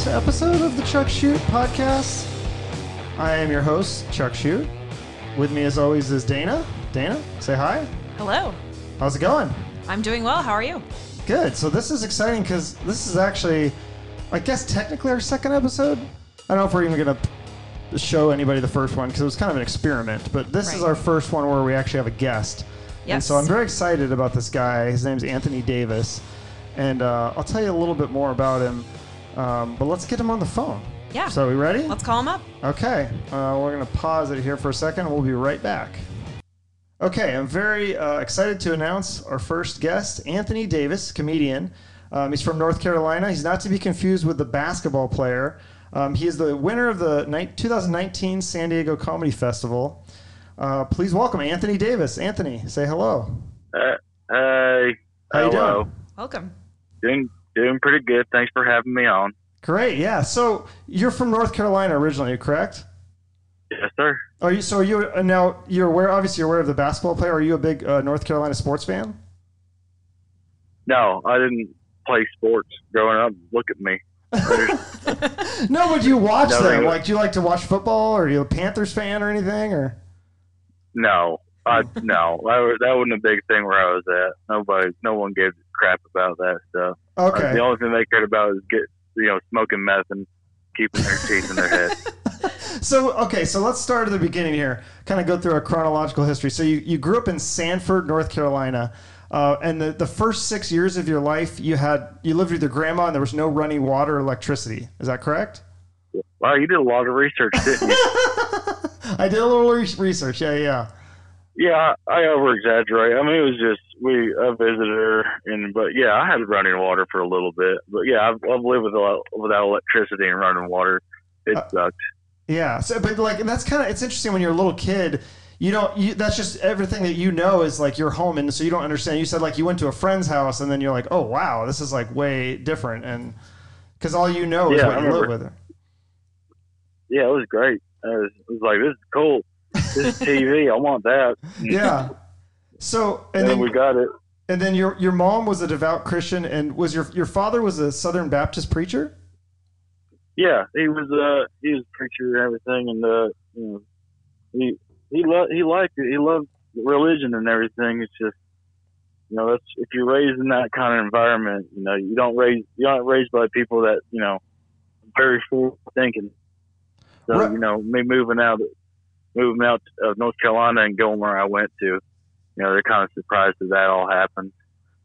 Chuck Shute podcast. I am your host, Chuck Shute. With me, as always, is Dana. Dana, say hi. Hello. How's it going? I'm doing well. How are you? Good. So this is exciting because this is actually, I guess, technically our second episode. I don't know if we're even gonna show anybody the first one because it was kind of an experiment. But this is our first one where we actually have a guest. Yes. And so I'm very excited about this guy. His name's Anthony Davis, and uh, I'll tell you a little bit more about him. Um, but let's get him on the phone. Yeah. So we ready? Let's call him up. Okay, uh, we're going to pause it here for a second and we'll be right back. Okay, I'm very uh, excited to announce our first guest, Anthony Davis, comedian. Um, he's from North Carolina. He's not to be confused with the basketball player. Um, he is the winner of the ni- 2019 San Diego Comedy Festival. Uh, please welcome Anthony Davis. Anthony, say hello. Uh, hey, How you doing? Welcome. Doing doing pretty good. Thanks for having me on. Great, yeah. So you're from North Carolina originally, correct? Yes, sir. Are you so? Are you uh, now? You're aware. Obviously, you're aware of the basketball player. Are you a big uh, North Carolina sports fan? No, I didn't play sports growing up. Look at me. No, but you watch No, them. Like, do you like to watch football, or are you a Panthers fan, or anything? Or No, I no. That, was, that wasn't a big thing where I was at. Nobody, no one gave a crap about that stuff. okay, The only thing they cared about is get you know smoking meth and keeping their teeth in their head. so okay, so let's start at the beginning here. Kind of go through a chronological history. So you, you grew up in Sanford, North Carolina, uh, and the, the first six years of your life, you had you lived with your grandma, and there was no running water, or electricity. Is that correct? Wow, you did a lot of research, didn't you? I did a little re- research. Yeah, yeah. Yeah, I, over exaggerate. I mean, it was just we a visitor, and but yeah, I had running water for a little bit. But yeah, I've, I've lived with a lot, without electricity and running water. It Uh, sucked. Yeah. So, but like, and that's kind of it's interesting when you're a little kid. You don't. You, that's just everything that you know is like your home, and so you don't understand. You said like you went to a friend's house, and then you're like, oh wow, this is like way different, and because all you know is Yeah, what you live with. Yeah, it was great. It was, it was like this is cool. This TV. I want that. Yeah. So and and then we got it. and then your your mom was a devout Christian, and was your your father was a Southern Baptist preacher. Yeah, he was uh he was a preacher and everything, and uh you know he he loved he liked it. He loved religion and everything. It's just you know that's if you're raised in that kind of environment, you know you don't raise you aren't raised by people that you know very forward thinking. So Right. you know me moving out moving out of uh, North Carolina and going where I went to, you know they're kind of surprised that that all happened.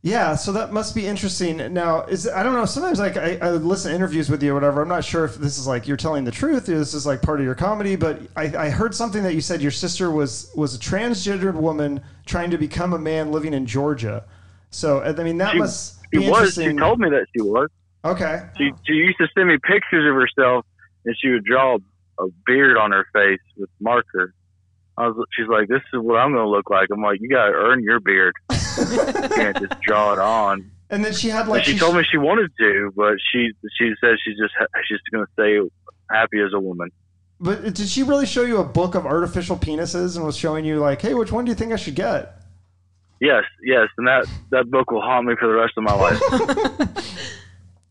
Yeah, so that must be interesting. Now, is I don't know. Sometimes like I, I listen to interviews with you or whatever. I'm not sure if this is like you're telling the truth. Or this is like part of your comedy. But I, I heard something that you said your sister was was a transgendered woman trying to become a man living in Georgia. So I mean that She- must She be was. She told me that she was. okay. She she used to send me pictures of herself, and she would draw a beard on her face with marker. I was, she's like, "This is what I'm going to look like." I'm like, "You got to earn your beard. You can't just draw it on." And then she had And like she told me she wanted to, but she she said she's just she's going to stay happy as a woman. But did she really show you a book of artificial penises and was showing you like, hey, which one do you think I should get? Yes, yes, and that that book will haunt me for the rest of my life.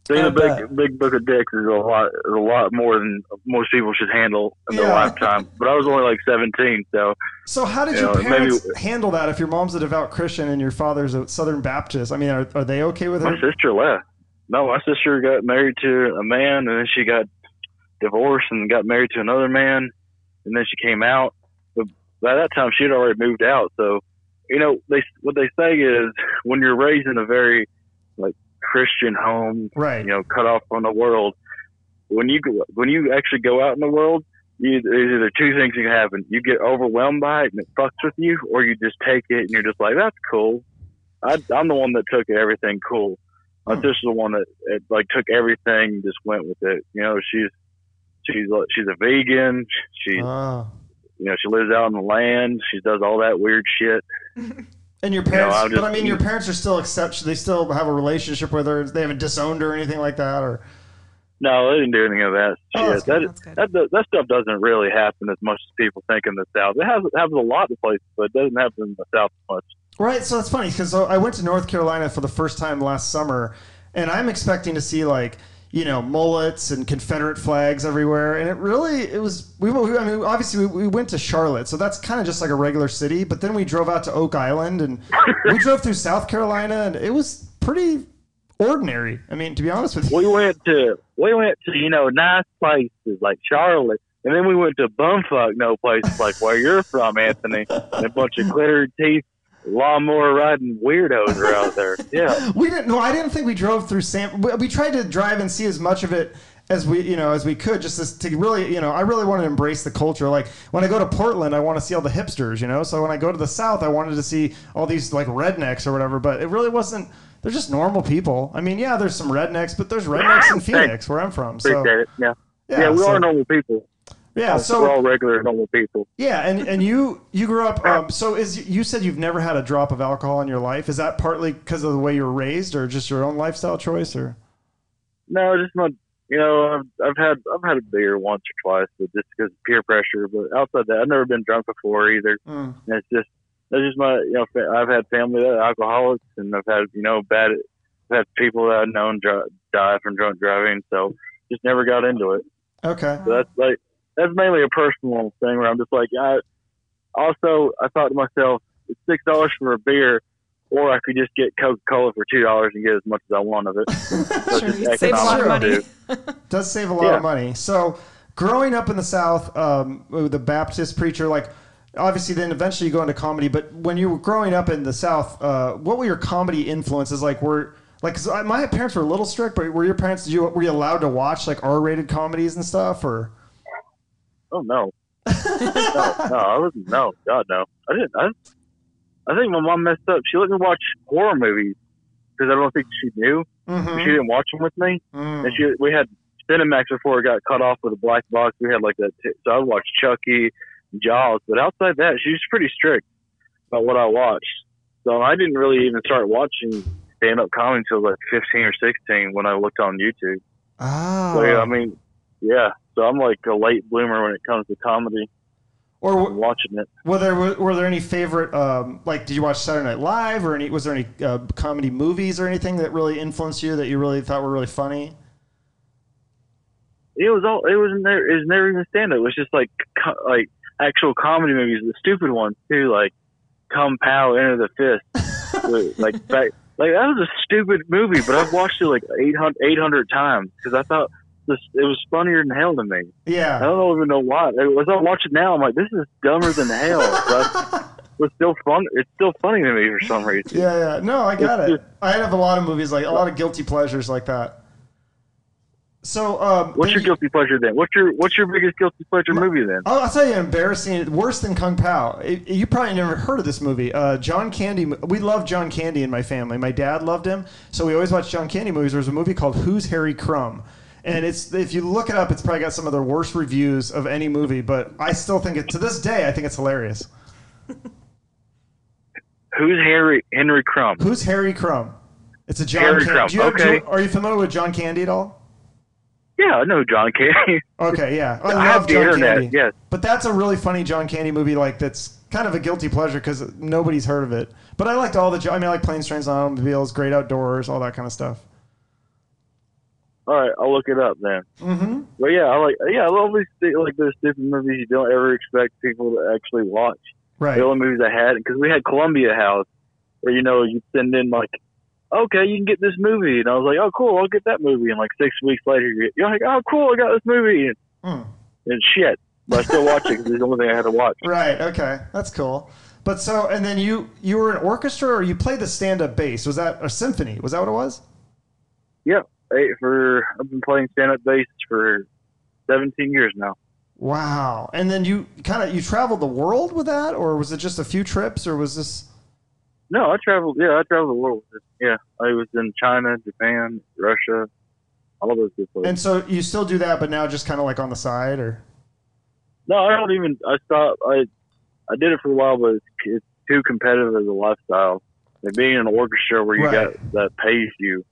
Seeing I a big big book of dicks is a lot is a lot more than most people should handle in their Yeah. lifetime. But I was only like 17, so So how did You your know, maybe- parents handle that if your mom's a devout Christian and your father's a Southern Baptist? I mean, are, are they okay with it? My sister left. No, my sister got married to a man, and then she got divorced and got married to another man, and then she came out. But by that time, she had already moved out. So, you know, they what they say is when you're raised in a very like Christian home, Right. you know, cut off from the world. When you go, when you actually go out in the world, you, there's either two things that can happen: you get overwhelmed by it and it fucks with you, or you just take it and you're just like, "That's cool." I, I'm the one that took everything cool. My Hmm. sister's the one that it, like took everything, and just went with it. You know, she's she's she's a vegan. She Oh. you know she lives out on the land. She does all that weird shit. And your know, parents, I'll but I mean, your parents are still accept. They still have a relationship with her. They haven't disowned her or anything like that, or No, they didn't do anything of that Oh, shit. That, that that that stuff doesn't really happen as much as people think in the South. It has it happens a lot of places, but it doesn't happen in the South as much. right. So it's funny because uh, I went to North Carolina for the first time last summer, and I'm expecting to see like you know mullets and Confederate flags everywhere, and it really it was we. I mean, obviously we, we went to Charlotte, so that's kind of just like a regular city. But then we drove out to Oak Island, and we drove through South Carolina, and it was pretty ordinary. I mean, to be honest with you, We went to we went to you know nice places like Charlotte, and then we went to bumfuck no places like where you're from, Anthony. And a bunch of glittered teeth, lawnmower riding weirdos are out there. Yeah, we didn't. No, I didn't think we drove through San. We, we tried to drive and see as much of it as we, you know, as we could, just to really, you know, I really want to embrace the culture. Like when I go to Portland, I want to see all the hipsters, you know. So when I go to the South, I wanted to see all these like rednecks or whatever. But it really wasn't. They're just normal people. I mean, yeah, there's some rednecks, but there's rednecks in Phoenix, where I'm from. So. Yeah, yeah, yeah, we so- are normal people. Yeah. So we're all regular normal people. yeah, and and you you grew up. Um, so is you said you've never had a drop of alcohol in your life? Is that partly because of the way you were raised, or just your own lifestyle choice, or? No, just my. You know, I've, I've had I've had a beer once or twice, but just because of peer pressure. But outside that, I've never been drunk before either. Mm. And it's just that's just my you know fa- I've had family that are alcoholics and I've had you know bad I've had people that I've known dri- die from drunk driving so just never got into it Okay. so that's like that's mainly a personal thing where I'm just like I also I thought to myself it's six dollars for a beer or I could just get Coca Cola for two dollars and get as much as I want of it Sure, it's you save a lot of money. Does save a lot Yeah. of money. So, growing up in the South, um, the Baptist preacher, like obviously, then eventually you go into comedy. But when you were growing up in the South, uh, what were your comedy influences? Like, were like 'cause I- my parents were a little strict, but were your parents? Did you were you allowed to watch like R-rated comedies and stuff, or? Oh no. no, no, I wasn't. No, God, no. I didn't. I, I think my mom messed up. She let me watch horror movies because I don't think she knew. Mhm. She didn't watch them with me, Mm. and she we had Cinemax before it got cut off with a black box. We had like that. T- so I would watch Chucky, Jaws, but outside that, she was pretty strict about what I watched. So I didn't really even start watching stand up comedy until like 15 or 16 when I looked on YouTube. Ah. So yeah, I mean, yeah. So I'm like a late bloomer when it comes to comedy or w- watching it. were there were there any favorite um, like did you watch Saturday Night Live or any was there any uh, comedy movies or anything that really influenced you that you really thought were really funny? it was all it was never it was never even stand up. It was just like co- like actual comedy movies, the stupid ones too, like Kung Pow, Enter the Fist. Like back, like that was a stupid movie, but I've watched it like 800, 800 times because I thought this it was funnier than hell to me. Yeah, I don't even know why. As I watch it now, I'm like, this is dumber than hell. But it's still fun. It's still funny to me for some reason. Yeah, yeah. No, I got It's it. I have a lot of movies like a lot of guilty pleasures like that. So, um, What's your you- guilty pleasure then? What's your What's your biggest guilty pleasure movie then? I'll, I'll tell you, embarrassing, worse than Kung Pow. It- you probably never heard of this movie. Uh, John Candy. We love John Candy in my family. My dad loved him, so we always watched John Candy movies. There was a movie called Who's Harry Crumb, and it's if you look it up, it's probably got some of the worst reviews of any movie. But I still think it to this day. I think it's hilarious. Who's Harry Henry Crumb? Who's Harry Crumb? It's a John. Harry Crumb, do you have- do you- okay. are you familiar with John Candy at all? Yeah, I know John Candy. Okay, yeah. I, I love John internet. Candy. Yes. But that's a really funny John Candy movie. Like that's kind of a guilty pleasure because nobody's heard of it. But I liked all the. I mean, I like planes, trains, and automobiles, great outdoors, all that kind of stuff. All right, I'll look it up then. Mm-hmm. But yeah, I like yeah, I love these like those stupid movies you don't ever expect people to actually watch. Right. The only movies I had because we had Columbia House, where you know you send in like, okay, you can get this movie, and I was like, oh cool, I'll get that movie, and like six weeks later you're like, oh cool, I got this movie, and, Hmm. and shit, but I still watch it because it's the only thing I had to watch. Right. Okay. That's cool. But so, and then you you were an orchestra or you played the stand up bass? Was that a symphony? Was that what it was? Yeah, hey, for I've been playing stand up bass for 17 years now. Wow. And then you kind of you traveled the world with that, or was it just a few trips, or was this? No, I traveled. Yeah, I traveled the world. Yeah, I was in China, Japan, Russia, all of those good places. And so you still do that, but now just kind of like on the side, or? no, I don't even. I stopped. I I did it for a while, but it's, it's too competitive as a lifestyle. Like being in an orchestra where you Right. got that pays you,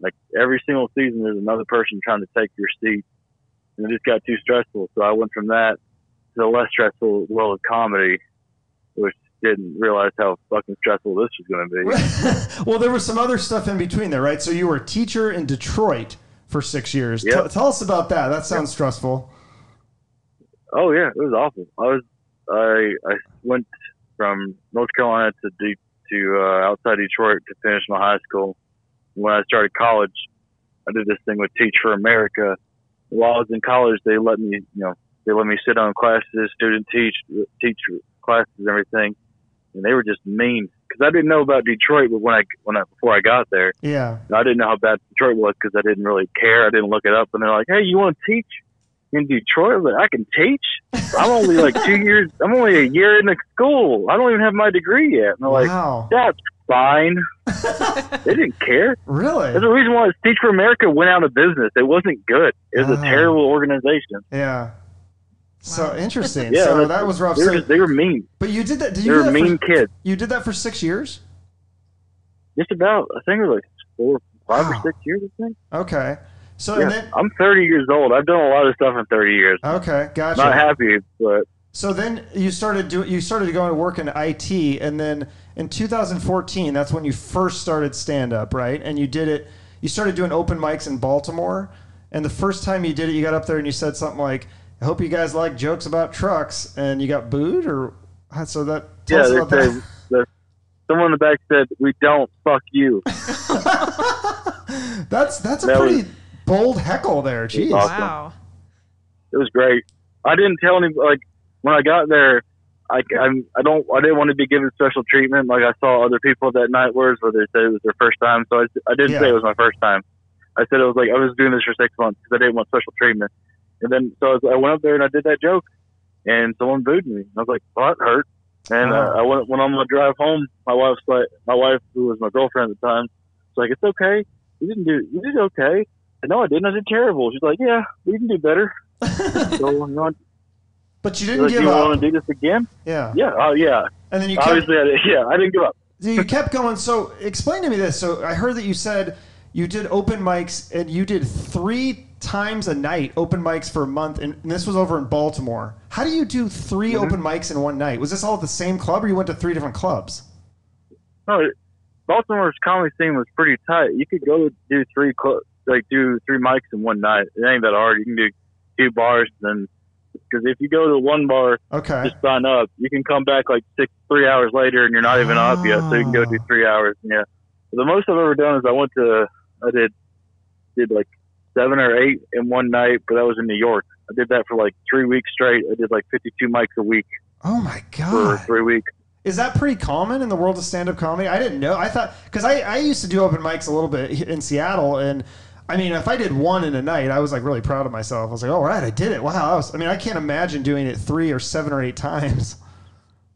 like every single season, there's another person trying to take your seat, and it just got too stressful. So I went from that to the less stressful world of comedy, which didn't realize how fucking stressful this was going to be. well, there was some other stuff in between there, right? So you were a teacher in Detroit for six years. Yep. T- tell us about that. That sounds stressful. Oh yeah, it was awful. I was I I went from North Carolina to deep to uh, outside Detroit to finish my high school. When I started college, I did this thing with Teach for America. While I was in college, they let me, you know, they let me sit on classes, student teach, teach classes, and everything. And they were just mean because I didn't know about Detroit, but when I when I before I got there, Yeah. I didn't know how bad Detroit was because I didn't really care. I didn't look it up, and they're like, "Hey, you want to teach in Detroit?" I like, "I can teach. I'm only like two years. I'm only a year in the school. I don't even have my degree yet." And they're like, "That's fine." they didn't care. Really? There's a reason why Teach for America went out of business. It wasn't good. It was Ah. a terrible organization. Yeah. So Wow. interesting. Yeah, so that was rough. They were, So, just, they were mean. but you did that. Did you do were mean for, kids. You did that for six years. Just about. I think it was like four, five Wow. or six years. I think. Okay. So Yeah. and then I'm 30 years old. I've done a lot of stuff in 30 years. okay, gotcha. Not happy, but So then you started doing. you started going to work in IT, and then in 2014, that's when you first started stand up, right? And you did it. You started doing open mics in Baltimore, and the first time you did it, you got up there and you said something like, "I hope you guys like jokes about trucks," and you got booed, or so that. Tell yeah, us they about said that. the, someone in the back said, "We don't fuck you." that's that's a That pretty was- bold heckle there. Jeez. Awesome. Wow. It was great. I didn't tell any like when I got there. I, I'm, I don't I didn't want to be given special treatment. Like I saw other people that night where where they said it was their first time. So I, I didn't Yeah. say it was my first time. I said it was like I was doing this for six months because I didn't want special treatment. And then so I, was, I went up there and I did that joke, and someone booed me. I was like, "Well, that hurt." And uh, I went when on my drive home. My wife's like, my wife who was my girlfriend at the time, was like, "It's okay. You didn't do. You did okay." I no, I didn't. I did terrible. She's like, "Yeah, we can do better." So you want, but you didn't you give want up. to do this again? Yeah. Yeah. Oh, yeah. And then you kept, Obviously, I yeah. I didn't give up. So you kept going. So explain to me this. So I heard that you said you did open mics and you did three times a night open mics for a month, and, and this was over in Baltimore. How do you do 3 Mm-hmm. open mics in one night? Was this all at the same club, or you went to three different clubs? No, Baltimore's comedy scene was pretty tight. You could go do three cl- like do three mics in one night. It ain't that hard. You can do two bars, then because if you go to one bar, Okay. just sign up. You can come back like six, three hours later, and you're not even up yet. So you can go do three hours. Yeah. The most I've ever done is I went to I did did like seven or eight in one night, but that was in New York. I did that for like three weeks straight. I did like 52 mics a week Oh my for god. three weeks. Is that pretty common in the world of stand-up comedy? I didn't know. I thought because I, I used to do open mics a little bit in Seattle, and I mean, if I did one in a night, I was like really proud of myself. I was like, all right, I did it. Wow. I, was, I mean, I can't imagine doing it three or seven or eight times.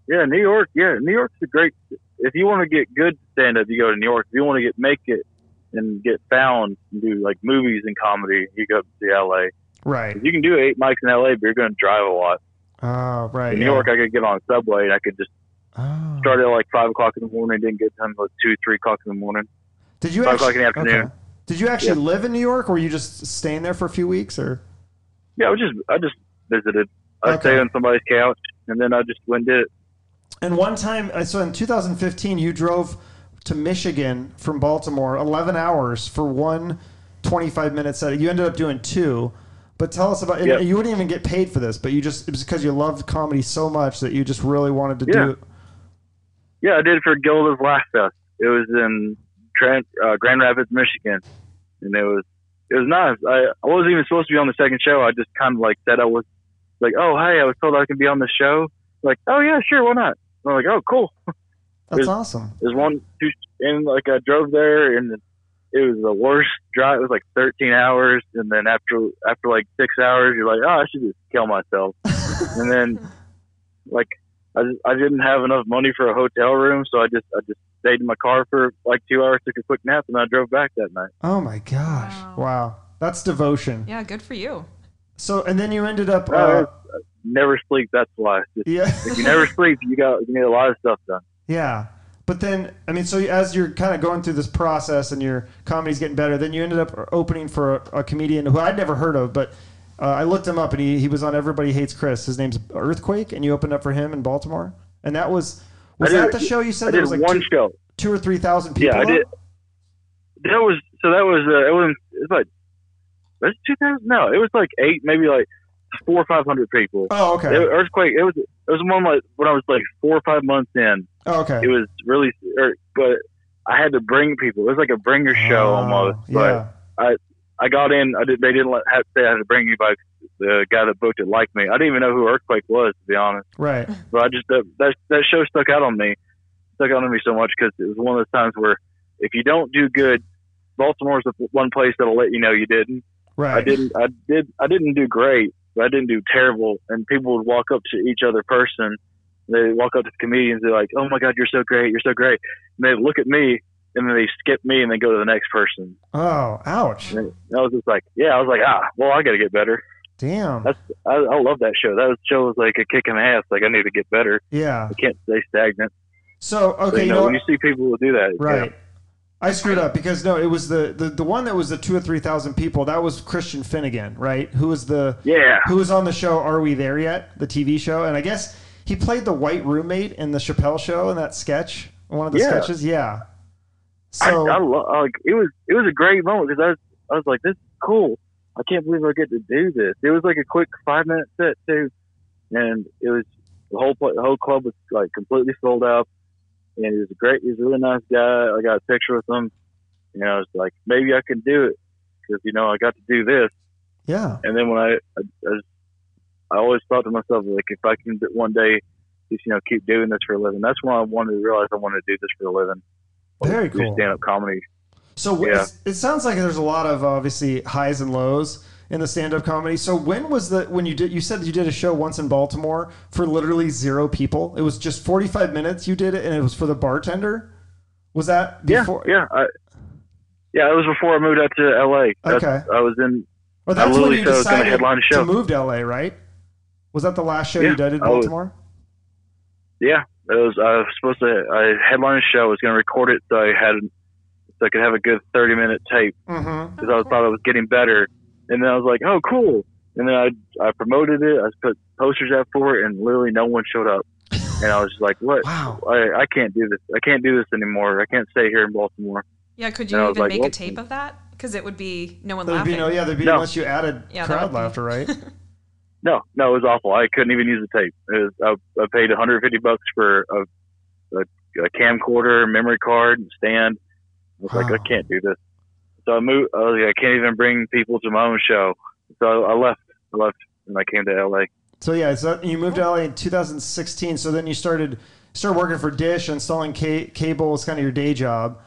Yeah, New York. Yeah, New York's a great. If you want to get good stand up, you go to New York. If you want to get make it and get found and do like movies and comedy, you go to LA. Right. You can do eight mics in LA, but you're going to drive a lot. Oh, right. In New yeah. York, I could get on a subway and I could just Oh. start at like five o'clock in the morning, didn't get done until two, three o'clock in the morning. Did you five actually, o'clock in the afternoon. okay. Did you actually live in New York, or were you just staying there for a few weeks, or? Yeah, I was just I just visited. I Okay. stayed on somebody's couch and then I just went and did it. And one time, uh, so in 2015, you drove to Michigan from Baltimore 11 hours for one 25 minute set. You ended up doing two. But tell us about. Yep. You wouldn't even get paid for this, but you just it was because you loved comedy so much that you just really wanted to Yeah. do it. Yeah, I did it for Gilda's Laugh Fest. It was in uh, Grand Rapids, Michigan, and it was it was nice. I I wasn't even supposed to be on the second show. I just kind of like said I was like, oh hey, I was told I can be on the show. Like, oh yeah, sure, why not? I'm like, oh cool. That's Is- awesome. There's one, two, and like I drove there, and it was the worst drive. It was like 13 hours, and then after after like six hours, you're like, oh, I should just kill myself. and then like I just, I didn't have enough money for a hotel room, so I just I just stayed in my car for like two hours, took a quick nap, and I drove back that night. Oh my gosh! Wow. Wow, that's devotion. Yeah, good for you. So and then you ended up. Uh, Uh, never sleep. That's why. Just, yeah. if you never sleep, you got you get a lot of stuff done. Yeah. But then, I mean, so as you're kind of going through this process and your comedy's getting better, then you ended up opening for a, a comedian who I'd never heard of, but uh, I looked him up and he, he was on Everybody Hates Chris. His name's Earthquake, and you opened up for him in Baltimore. And that was, was I that did- the show you I said there did was like one two, show. two or 3,000 people? Yeah, I on? did. That was so. That was uh, it was it was like That's 2000. No, it was like eight, maybe like four or five hundred people. Oh, okay. It, earthquake. It was it was one like when I was like four or five months in. oh, okay. It was really, er, but I had to bring people. It was like a bringer show Oh, almost. But Yeah. I got in. I did. They didn't let, have say I had to bring anybody. The guy that booked it liked me. I didn't even know who Earthquake was, to be honest. Right. But I just that that, that show stuck out on me, stuck out on me so much because it was one of those times where if you don't do good, Baltimore's the one place that'll let you know you didn't. Right. I didn't. I did. I didn't do great, but I didn't do terrible. And people would walk up to each other person. They walk up to the comedians. They're like, "Oh my God, you're so great! You're so great!" And they look at me, and then they skip me, and they go to the next person. Oh, ouch. And I was just like, "Yeah." I was like, "Ah, well, I got to get better." Damn. That's I, I love that show. That show was like a kick in the ass. Like I need to get better. Yeah. I can't stay stagnant. So So, okay, you you know, when you see people who do that, Right. I screwed up because no, it was the, the the one that was the two or three thousand people. That was Christian Finnegan, right? Who was the Yeah. who was on the show Are We There Yet? The TV show, and I guess he played the white roommate in the Chappelle show in that sketch, one of the Yeah. sketches. Yeah. I, So I lo- like it was it was a great moment because I was I was like, this is cool. I can't believe I get to do this. It was like a quick five minute set too, and it was the whole the whole club was like completely sold out. And he was a great, he was a really nice guy. I got a picture with him. You know, I was like, maybe I can do it because you know I got to do this. yeah, And then when I, I, I, was, I always thought to myself, like, if I can do- one day just, you know, keep doing this for a living, that's when I wanted to realize I wanted to do this for a living. Very cool. Stand up comedy. So Yeah. it sounds like there's a lot of obviously highs and lows in the stand-up comedy. So when was the when you did you said you did a show once in Baltimore for literally zero people? It was just 45 minutes you did it and it was for the bartender? Was that Yeah. before Yeah. I, yeah. It was before I moved out to LA. That's- Okay. I was in, I that's when you was to decided headline a to move to LA, right? Was that the last show Yeah, you did in I was- Baltimore? Yeah. It was, I was supposed to, I headlined a show. I was going to record it so I had, so I could have a good 30 minute tape. Mm-hmm. because I thought I was getting better. And then I was like, oh, cool. And then I I promoted it. I put posters out for it, and literally no one showed up. And I was just like, what? Wow. I, I can't do this. I can't do this anymore. I can't stay here in Baltimore. Yeah, could you was even like, make a tape of that? Because it would be no one There'd be laughing. no yeah, there'd be No. unless you added Yeah, crowd laughter, right? No, no, it was awful. I couldn't even use the tape. It was, I, I paid 150 bucks for a, a, a camcorder, memory card, and stand. I was like, I can't do this. So I moved. I was like, I can't even bring people to my own show. So I left. I left, and I came to LA. So yeah, so you moved to LA in 2016. So then you started started working for Dish, installing ca- cable It's kind of your day job.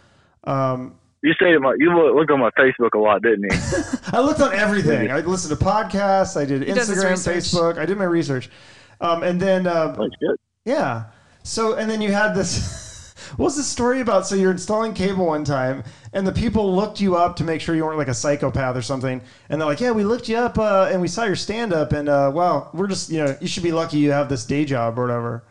Um, You say my, you looked on my Facebook a lot, didn't you? I looked on everything. I listened to podcasts. I did He Instagram. Facebook. I did my research, um, and then uh, That's good. yeah. So and then you had this. What was the story about? So you're installing cable one time, and the people looked you up to make sure you weren't like a psychopath or something. And they're like, "Yeah, we looked you up, uh, and we saw your stand up, and uh, well, we're just you know, you should be lucky you have this day job or whatever."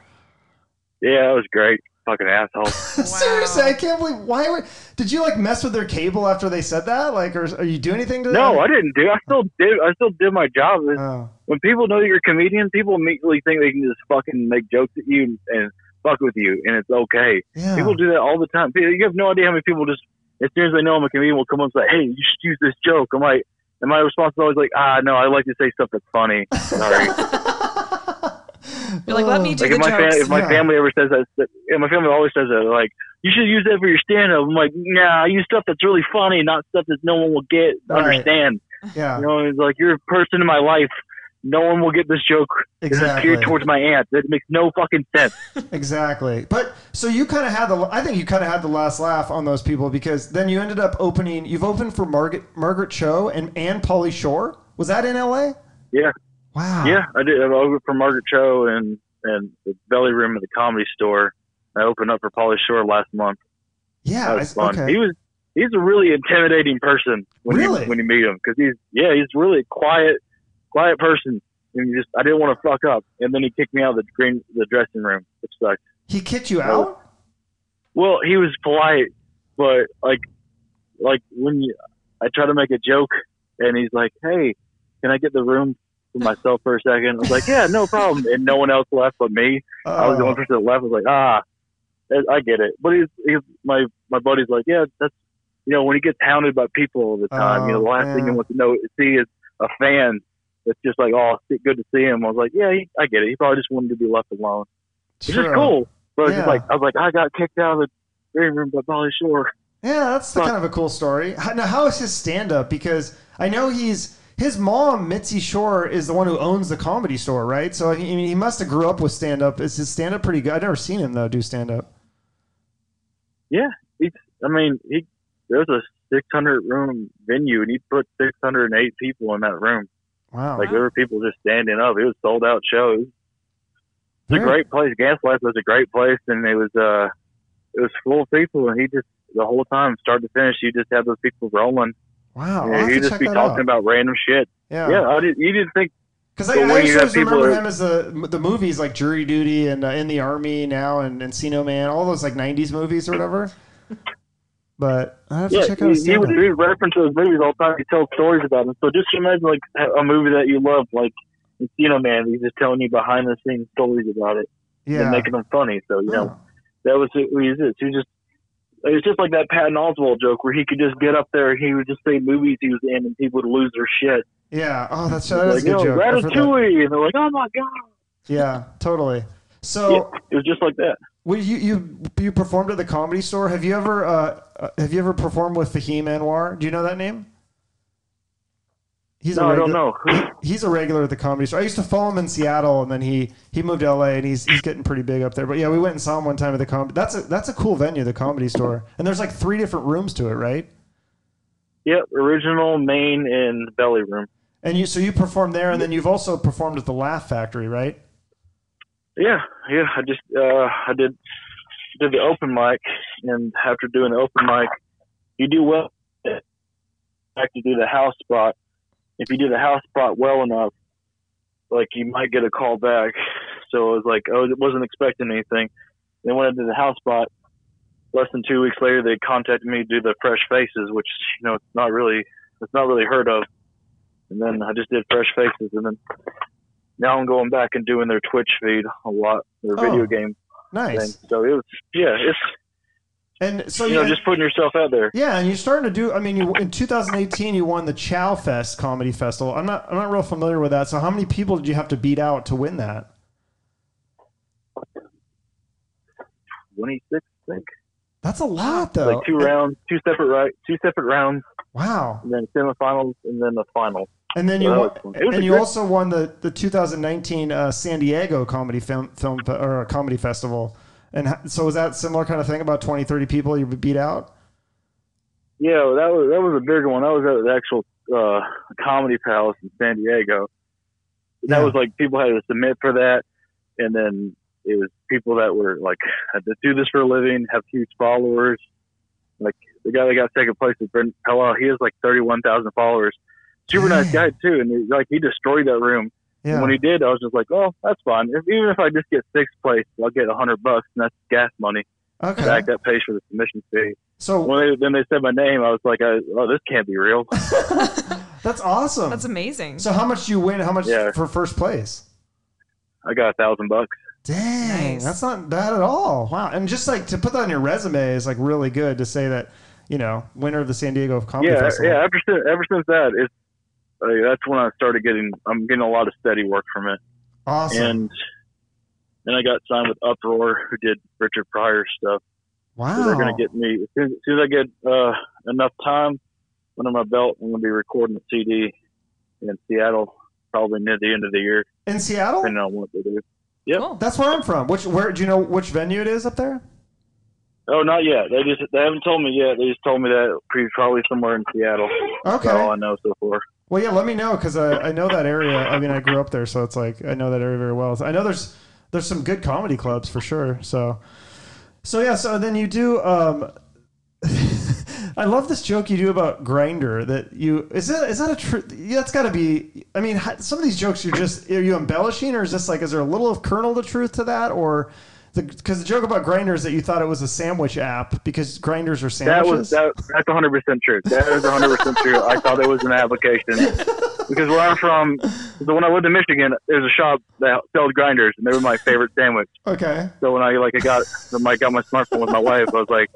Yeah, that was great. Fucking asshole. Seriously, I can't believe why would did you like mess with their cable after they said that? Like, or are you do anything to them? no. I didn't do. I still did. I still did my job. Oh, When people know you're a comedian, people immediately think they can just fucking make jokes at you and fuck with you, and it's okay. yeah. People do that all the time. People- You have no idea how many people just, as soon as they know I'm a comedian, will come up and say, "Hey, you should use this joke." I'm like, and my response is always like, "Ah, no, I like to say stuff that's funny." Sorry. You're like, let me do like the if my jokes. fa- if my Yeah. family ever says that, that yeah, my family always says that like you should use that for your stand up. I'm like, nah, I use stuff that's really funny, not stuff that no one will get Right. understand. yeah, You know, it's like you're a person in my life. No one will get this joke. It's exactly. geared towards my aunt. That makes no fucking sense. Exactly. But so you kind of had the I think you kind of had the last laugh on those people because then you ended up opening you've opened for Margaret Margaret Cho and and Pauly Shore. Was that in LA? Yeah. Wow. Yeah, I did. I opened for Margaret Cho and and the belly room at the comedy store. I opened up for Pauly Shore last month. Yeah. That was I- fun. okay. He was he's a really intimidating person when Really? you when you meet him because he's yeah he's really a quiet quiet person and you just I didn't want to fuck up and then he kicked me out of the green the dressing room which sucked. He kicked you out? Well, he was polite, but like like when you I try to make a joke and he's like, hey, can I get the room myself for a second? I was like, yeah, no problem. And no one else left but me. I was the Oh. one person that left. I was like, ah, I- get it. But he's, he's my my buddy's like, yeah, that's you know, when he gets hounded by people all the time, you know, the Oh, last thing he wants to know see is a fan that's just like, oh, good to see him. I was like, yeah, he, I get it. He probably just wanted to be left alone, which is cool. But it's Yeah. just like, I was like, I got kicked out of the green room by Pauly Shore. Yeah, that's the But- kind of a cool story. Now, how is his stand up? Because I know he's his mom, Mitzi Shore, is the one who owns the comedy store, right? So I mean, he must have grew up with stand up. Is his stand up pretty good? I've never seen him though do stand up. Yeah, he's. I mean, he there's a 600 room venue, and he put 608 people in that room. Wow. Like there were people just standing up. It was sold out shows. It's a great place. Gaslight was a great place, and it was uh, it was full of people, and he just the whole time, start to finish, you just had those people rolling. Wow. I'll he'd just be talking out. about random shit. Yeah. Yeah, I did, you didn't think Because I, I you used to always remember that- him as the the movies like Jury Duty and uh, In the Army now and Encino Man, all those like '90s movies or whatever. But I have to Yeah, check out he, his he would stand-up. he would reference those movies all the time. He tells stories about them. So just imagine like a a movie that you love, like Encino Man. He's just telling you behind the scenes stories about it Yeah. and making them funny. So you know Oh. that was who he is. He was just it was just like that Patton Oswalt joke where he could just get up there and he would just say movies he was in and people would lose their shit. Yeah. Oh, that's that like, a good joke. I've heard that. Ratatouille, and they're like, oh my god. Yeah, totally. So, It was just like that. well, you you you performed at the comedy store. Have you ever uh, uh, have you ever performed with Fahim Anwar? Do you know that name? He's No, I don't know. he's a regular at the comedy store. I used to follow him in Seattle, and then he he moved to LA, and he's he's getting pretty big up there. But yeah, we went and saw him one time at the comedy. That's a that's a cool venue, the comedy store. And there's like three different rooms to it, right? Yep, original, main, and belly room. And you so you performed there, and then you've also performed at the Laugh Factory, right? Yeah, yeah. I just uh, I did did the open mic, and after doing the open mic, you do well. Back to do the house spot. If you do the house spot well enough, like you might get a call back. So it was like, oh, I wasn't expecting anything. Then when I did the house spot, less than two weeks later, they contacted me to do the fresh faces, which you know it's not really it's not really heard of. And then I just did fresh faces, and then now I'm going back and doing their Twitch feed a lot, their Oh, video game Nice. thing. So it was, yeah, it's And so you know just putting yourself out there. Yeah, and you're starting to do. I mean, you, in 2018, you won the Chowfest Comedy Festival. I'm not. I'm not real familiar with that. So, how many people did you have to beat out to win that? Twenty six, I think, That's a lot, though. like two rounds, two separate right, two separate rounds, Wow. and then semifinals, and then the final. And then you Well, won, was fun. It was and you great- also won the the 2019 uh, San Diego Comedy Film Film or Comedy Festival. And so, was that similar kind of thing? About 20, 30 people you beat out? Yeah, that was that was a bigger one. That was at the actual uh, comedy palace in San Diego. That Yeah. was like people had to submit for that, and then it was people that were like had to do this for a living, have huge followers. Like the guy that got second place is Brent Hello. He has like thirty one thousand followers. Super nice guy too, and he, like he destroyed that room. Yeah. And when he did, I was just like, oh, that's fine. If, even if I just get sixth place, I'll get a hundred bucks, and that's gas money. okay. Back that pays for the submission fee. So When they then they said my name, I was like, I, oh, this can't be real. that's awesome. That's amazing. so, how much do you win? How much Yeah. for first place? I got a thousand bucks. Dang, Nice. that's not bad at all. Wow, and just like to put that on your resume is like really good to say that you know winner of the San Diego Comedy yeah, Festival. yeah. Ever since ever since that, it's that's when I started getting. I'm getting a lot of steady work from it, awesome. and then I got signed with Uproar, who did Richard Pryor stuff. wow, So they're gonna get me as soon as, soon as I get uh, enough time under my belt. I'm gonna be recording a CD in Seattle, probably near the end of the year, in Seattle. depending on what they do. Yep. Cool. That's where I'm from. Which where do you know which venue it is up there? Oh, not yet. They just they haven't told me yet. They just told me that pre- probably somewhere in Seattle. Okay. That's all I know so far. Well, yeah, let me know because I, I know that area. I mean, I grew up there, so it's like I know that area very well. I know there's there's some good comedy clubs for sure. So, so yeah. So then you do. Um, I love this joke you do about Grindr. That you is that is that a true? That's got to be. I mean, some of these jokes you're just are you embellishing, or is this like is there a little of kernel of truth to that, or because the, joke about grinders is that you thought it was a sandwich app because grinders are sandwiches. That was that, that's 100 percent true. That is 100 percent true. I thought it was an application because where I'm from, so when I lived in Michigan, there's a shop that sells grinders, and they were my favorite sandwich. okay. So when I like I got when I got my smartphone with my wife, I was like,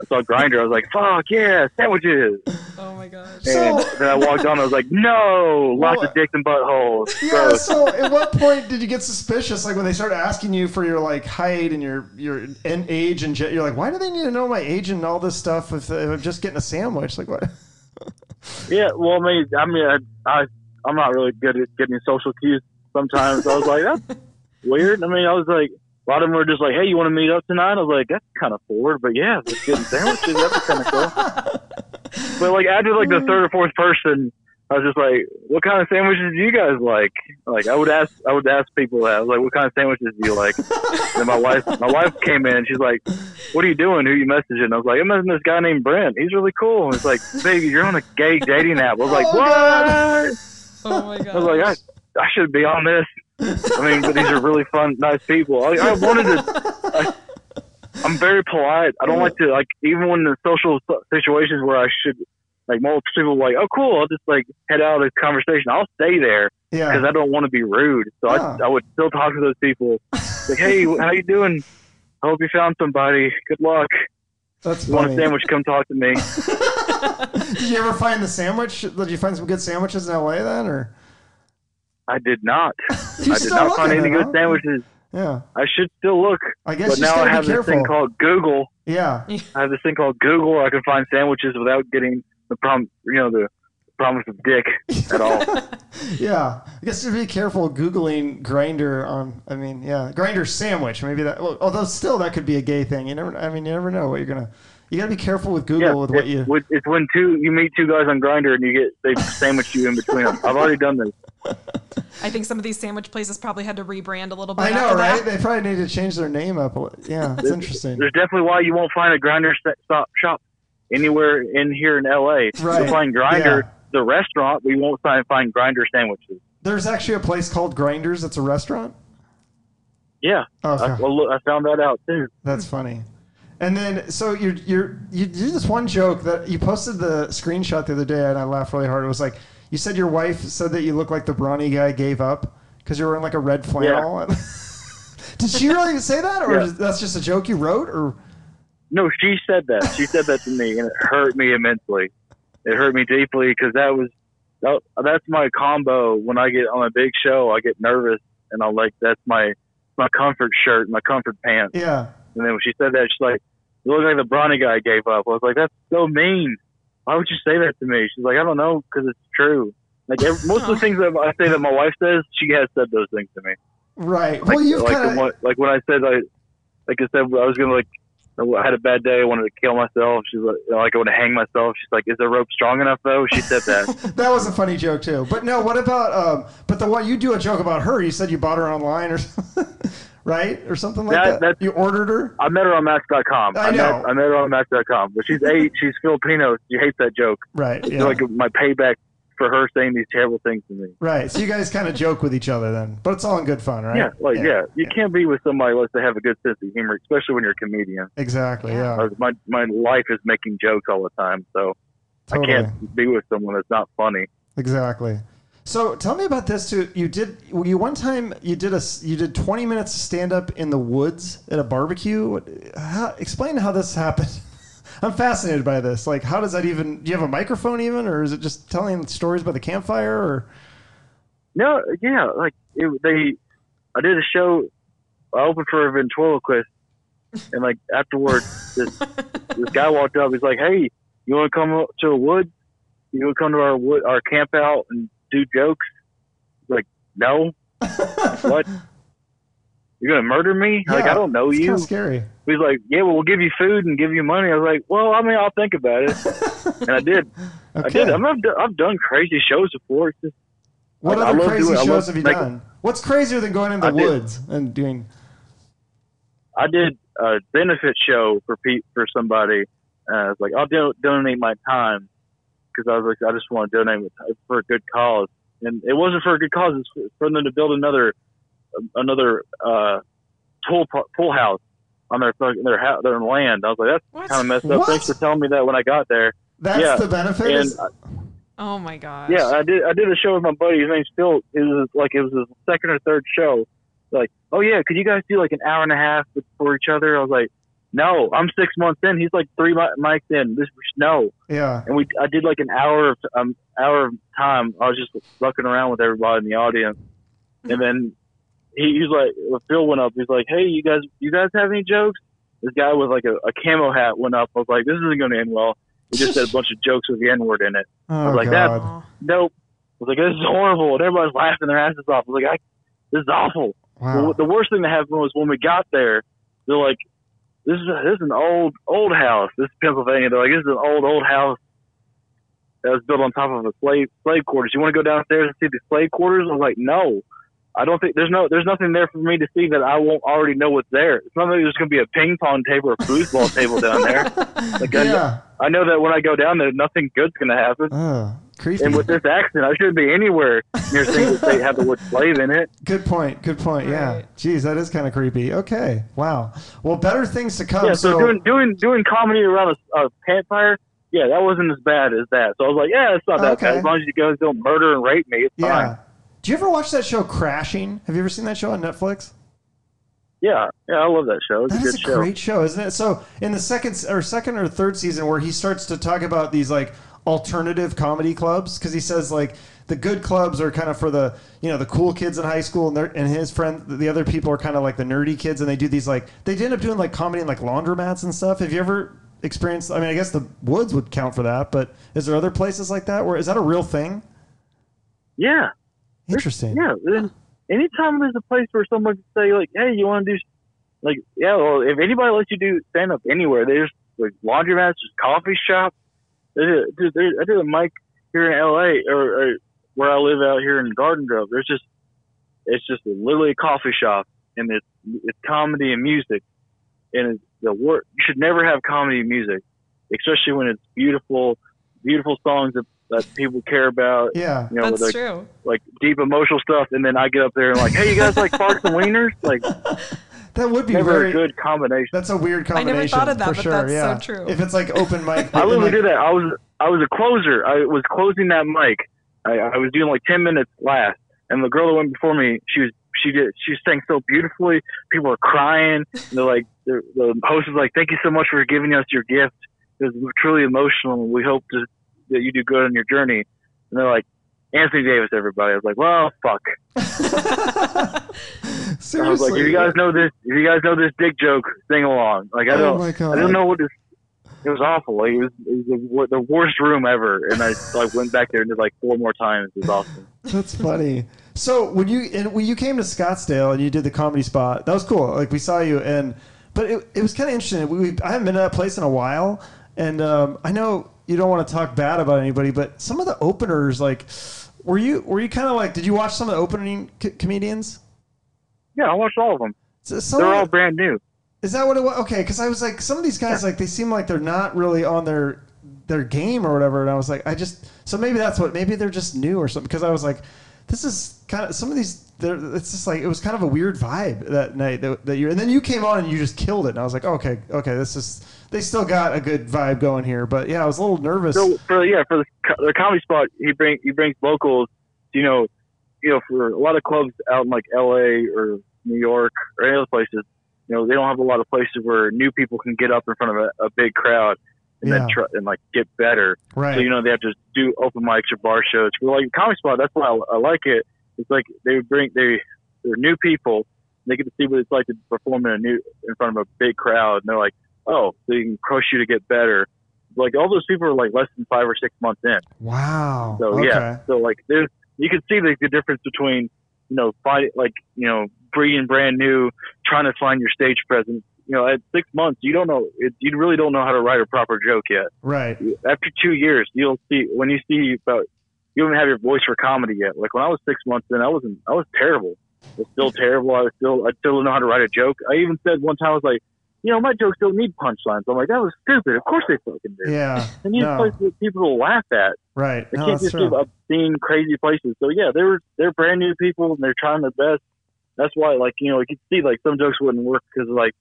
I saw Grindr. I was like, "Fuck yeah, sandwiches!" Oh my gosh. So- And then I walked on. I was like, "No, lots Well, of dicks and buttholes." Yeah. Gross. So, at what point did you get suspicious? Like when they started asking you for your like height and your your and age and you're like, why do they need to know my age and all this stuff if, if I'm just getting a sandwich? Like what? Yeah, well, I mean, I mean, I, I, I'm not really good at getting social cues. Sometimes I was like, that's weird. I mean, I was like, a lot of them were just like, "Hey, you want to meet up tonight?" I was like, "That's kind of forward, but yeah, just getting sandwiches. That'd kind of cool." But like after like the third or fourth person, I was just like, "What kind of sandwiches do you guys like?" Like I would ask, I would ask people that. I was like, "What kind of sandwiches do you like?" and my wife, my wife came in and she's like, "What are you doing? Who you messaging?" I was like, "I'm messaging this guy named Brent. He's really cool." And it's like, "Baby, you're on a gay dating app." I was like, Oh, "What?" God. Oh my gosh. I was like, I, I should be on this. I mean, but these are really fun, nice people. I, I wanted to. I, I'm very polite. I don't like to like even when the social s- situations where I should like most people are like, oh cool, I'll just like head out of conversation. I'll stay there because Yeah. I don't want to be rude. So Ah. I, I would still talk to those people. Like, hey, how you doing? I hope you found somebody. Good luck. That's You want a sandwich? Come talk to me. Did you ever find the sandwich? Did you find some good sandwiches in LA then, or I did not. I did not find any good huh? sandwiches. Yeah. I should still look. I guess But now I have this thing called Google. Yeah. I have this thing called Google where I can find sandwiches without getting the prom, you know, the promise of dick at all. Yeah, I guess to be careful googling grinder on. I mean, yeah, grinder sandwich. Maybe that. Well, although still that could be a gay thing. You never. I mean, you never know what you're gonna. You gotta be careful with Google yeah, with what it- you. with- it's when two you meet two guys on Grindr and you get they sandwich you in between them. I've already done this. I think some of these sandwich places probably had to rebrand a little bit. I know, after right? that. They probably need to change their name up. a li- Yeah, it's interesting. There's definitely why you won't find a Grinder stop shop anywhere in here in LA. Right. You'll find Grinder Yeah. the restaurant, but you won't find find Grinder sandwiches. There's actually a place called Grinders. It's a restaurant. Yeah, Okay. I, well, look, I found that out too. That's funny. And then, so you're you're you did this one joke that you posted the screenshot the other day, and I laughed really hard. It was like you said your wife said that you look like the brawny guy gave up because you're wearing like a red flannel. Yeah. did she really say that, or Yeah. that's just a joke you wrote, or No, she said that. She said that to me, and it hurt me immensely. It hurt me deeply because that was that, that's my combo. When I get on a big show, I get nervous, and I'm like, that's my my comfort shirt, my comfort pants. yeah, And then when she said that, she's like, "You look like the Brawny guy gave up." I was like, "That's so mean. Why would you say that to me?" She's like, "I don't know, because it's true." Like every, most of the things that I say that my wife says, she has said those things to me. right. Like, well, you've like, kinda... like when I said I, like I said, I was gonna like, I had a bad day. I wanted to kill myself. She's like, you like I want to hang myself. She's like, "Is the rope strong enough though?" She said that. that was a funny joke too. But no, what about um? But the one you do a joke about her. You said you bought her online or something, right, or something like That- that. that's- you ordered her. I met her on Match.com. I met, know. I met her on Match.com, but she's eight. She's Filipino. She hates that joke. Right. It's Yeah. like my payback for her saying these terrible things to me. right. So you guys kind of joke with each other then, but it's all in good fun, right? Yeah, like yeah, you can't be with somebody unless they have a good sense of humor, especially when you're a comedian. Exactly. Yeah. Yeah. My my life is making jokes all the time, so Totally. I can't be with someone that's not funny. Exactly. So tell me about this too. You did you one time you did a you did 20 minutes stand up in the woods at a barbecue. How, explain how this happened. I'm fascinated by this. Like, how does that even? Do you have a microphone even, or is it just telling stories by the campfire? Or No, yeah, like it, they, I did a show. I opened for a ventriloquist, and like afterwards, this this guy walked up. He's like, "Hey, you want to come to a woods? You want to come to our wood, our camp out and do jokes?" Like, no, what? You're gonna murder me? like, I don't know you. scary. He's like, "Yeah, well, we'll give you food and give you money." I was like, "Well, I mean, I'll think about it," and I did. I did. I mean, I've, done, I've done crazy shows before. Just what I other crazy shows have you making- done? What's crazier than going in the I did- woods and doing? I did a benefit show for pe- for somebody. Uh, I was like, I'll do- donate my time because I was like, I just want to donate it for a good cause, and it wasn't for a good cause. It's for- for them to build another another uh, pool par- pool house on their their their land. I was like, that's What? kind of messed up. What? Thanks for telling me that when I got there. That's Yeah, the benefit. And is- uh, Oh my gosh. yeah, I did. I did a show with my buddy. His name's Phil. It was like it was his second or third show. Like, oh yeah, could you guys do like an hour and a half for each other? I was like, no, I'm six months in. He's like three mi- mics in. This no, Yeah. and we I did like an hour of um hour of time. I was just fucking around with everybody in the audience, and then he, he's like Phil went up. He's like, hey, you guys, you guys have any jokes? This guy with like a, a camo hat went up. I was like, this isn't going to end well. He just said a bunch of jokes with the N word in it. Oh, I was like that. God. Nope. I was like, this is horrible, and everybody's laughing their asses off. I was like, I, this is awful. Wow. The, the worst thing that happened was when we got there, they're like, "This is this is an old old house. This is Pennsylvania." They're like, "This is an old old house that was built on top of a slave slave quarters. You want to go downstairs and see the slave quarters?" I was like, "No, I don't think there's no there's nothing there for me to see that I won't already know what's there. It's not like there's going to be a ping pong table or a foosball table down there. Like I, yeah. I know that when I go down there, nothing good's going to happen." Oh, creepy. And with this accent, I shouldn't be anywhere near things that they have the word slave in it. Good point. Good point. Yeah. Right. Jeez, that is kind of creepy. Okay. Wow. Well, better things to come. Yeah, so, doing doing doing comedy around a, a campfire, yeah, that wasn't as bad as that. So I was like, yeah, it's not that Okay. bad. As long as you guys don't murder and rape me, it's yeah. fine. Do you ever watch that show Crashing? Have you ever seen that show on Netflix? Yeah, yeah, I love that show. It's That a is a show. great show, isn't it? So in the second or second or third season, where he starts to talk about these like alternative comedy clubs, because he says like the good clubs are kind of for the you know the cool kids in high school, and and his friend the other people are kind of like the nerdy kids, and they do these like they end up doing like comedy in like laundromats and stuff. Have you ever experienced? I mean, I guess the woods would count for that, but is there other places like that where is that a real thing? Yeah, Interesting. yeah. Then anytime there's a place where someone can say like, hey, you want to do, like, yeah, well, if anybody lets you do stand up anywhere, there's like laundromats, there's coffee shops. There's a, dude, there, I did a mic here in L.A. or, or where I live out here in Garden Grove. There's just it's just literally a coffee shop, and it's it's comedy and music, and it's the work. You should never have comedy and music, especially when it's beautiful, beautiful songs that, that people care about. Yeah. You know, That's like, true. like deep emotional stuff, and then I get up there and like, hey, you guys like farts and wieners? Like, That would be never very a good combination. That's a weird combination. I never thought of that, but sure. that's so true. If it's like open mic, I literally like- did that. I was I was a closer. I was closing that mic. I, I was doing like ten minutes last, and the girl that went before me, she was she did she sang so beautifully. People were crying. And they're like the, the host was like, "Thank you so much for giving us your gift. It was truly emotional. and We hope to, that you do good on your journey." And they're like, "Anthony Davis, everybody." I was like, "Well, fuck." I was Seriously. like, "If you guys know this, if you guys know this dick joke, sing along." Like I Oh don't. my god. I don't know what this. It was awful. Like, it was, it was the, the worst room ever, and I like went back there and did like four more times. It was awesome. That's funny. So when you and when you came to Scottsdale and you did the comedy spot, that was cool. Like we saw you and, but it, it was kind of interesting. We, we I haven't been to that place in a while, and um, I know you don't want to talk bad about anybody, but some of the openers, like, were you were you kind of like? Did you watch some of the opening co- comedians? Yeah, I watched all of them. So- some They're all brand new. Is that what it was? Okay, because I was like, some of these guys, like, they seem like they're not really on their their game or whatever, and I was like, I just so maybe that's what maybe they're just new or something. Because I was like, this is kind of some of these. They're, it's just like it was kind of a weird vibe that night that, that you and then you came on and you just killed it, and I was like, okay, okay, this is they still got a good vibe going here, but yeah, I was a little nervous. So for yeah, for the, the comedy spot, he bring he brings locals. You know, you know, for a lot of clubs out in like L.A. or New York or any other places, you know, they don't have a lot of places where new people can get up in front of a, a big crowd and Yeah. then try and like get better. right? So you know they have to do open mics or bar shows. For like comedy spot, that's why I, I like it. It's like they bring they they're new people. They get to see what it's like to perform in a new in front of a big crowd, and they're like, oh, they can push you to get better. Like all those people are like less than five or six months in. wow. So okay. yeah, so like there's you can see the, the difference between you know fight like you know being brand new, trying to find your stage presence. You know, at six months, you don't know it, you really don't know how to write a proper joke yet Right. after two years, you'll see when you see about you don't even have your voice for comedy yet. Like when I was six months in, I wasn't. I was terrible. I was still terrible. I was still. I still don't know how to write a joke. I even said one time I was like, you know, my jokes don't need punchlines. I'm like, that was stupid. Of course they fucking do. Yeah. And you no. places that people will laugh at. Right. They No, can't just give true. obscene, crazy places. So yeah, they were they're brand new people and they're trying their best. That's why, like you know, you can see like some jokes wouldn't work because like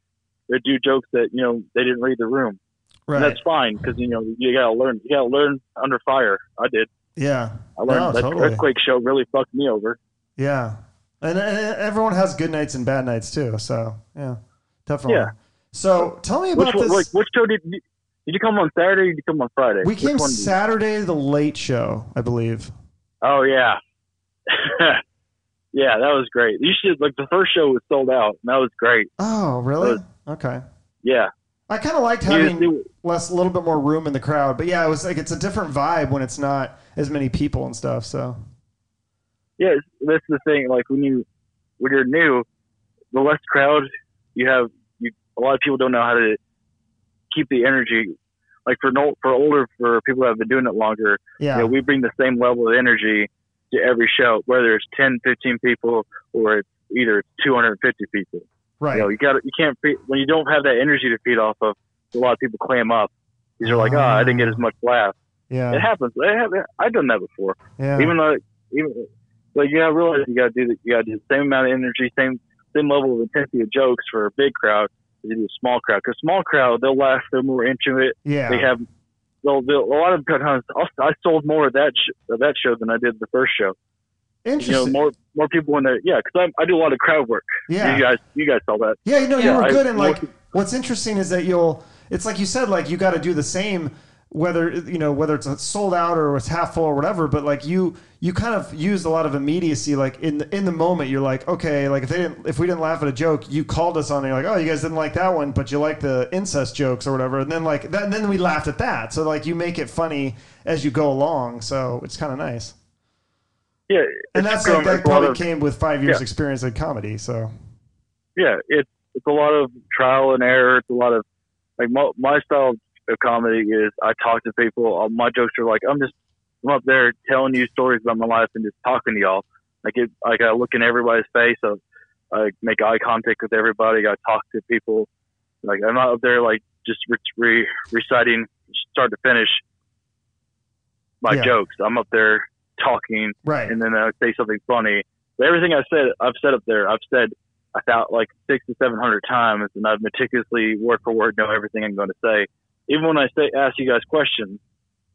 they do jokes that you know they didn't read the room. Right. And that's fine because you know you gotta learn. You gotta learn under fire. I did. yeah. I learned No, that totally. earthquake show really fucked me over. Yeah, and, and everyone has good nights and bad nights too. So yeah, definitely. Yeah. So tell me Which about one, this. like which show did you, did you come on Saturday? or Did you come on Friday? we Which came one did you- Saturday, the late show, I believe. Oh yeah, yeah, that was great. You should like the first show was sold out. And that was great. Oh, really? Okay. Yeah, I kind of liked having you- less, a little bit more room in the crowd, but yeah, it was like it's a different vibe when it's not as many people and stuff. So yeah. That's the thing. Like when you when you're new, the less crowd you have, a lot of people don't know how to keep the energy. Like for no, for older for people that have been doing it longer, yeah, you know, we bring the same level of energy to every show, whether it's 10, 15 people or it's either 250 people. right. You know, you got you can't feed, when you don't have that energy to feed off of. A lot of people clam up. These are like, oh, I didn't get as much laugh. It happens. I have, I've done that before. yeah, Even though, even like you gotta realize you gotta do the, you gotta do the same amount of energy, same same level of intensity of jokes for a big crowd do a small crowd. Because small crowd, they'll laugh. They're more intimate. yeah. They have. They'll, they'll, a lot of times, I sold more of that sh- of that show than I did the first show. You know, Interesting. more more people in there. Yeah, because I do a lot of crowd work. yeah, You guys, you guys saw that. Yeah, you know, you Yeah, were I- good. And like, what's interesting is that you'll. It's like you said, like you got to do the same, whether you know whether it's sold out or it's half full or whatever. But like you, you kind of used a lot of immediacy. Like in the, in the moment, you're like, okay, like if they didn't, if we didn't laugh at a joke, you called us on. it. You're like, oh, you guys didn't like that one, but you like the incest jokes or whatever. And then like that, and then we laughed at that. So like you make it funny as you go along. So it's kind of nice. Yeah, And that's like, that it's a lot probably of- came with five years Yeah. experience in comedy. So yeah, it's it's a lot of trial and error. It's a lot of like my, my style of comedy is I talk to people. All my jokes are like I'm just I'm up there telling you stories about my life and just talking to y'all. Like it, like I look in everybody's face. I, I make eye contact with everybody. I talk to people. Like I'm not up there like just re- re- reciting start to finish my Yeah. jokes. I'm up there talking right, and then I say something funny. But everything I said, I've said up there. I've said I thought like six to seven hundred times, and I've meticulously word for word know everything I'm going to say. Even when I say ask you guys questions,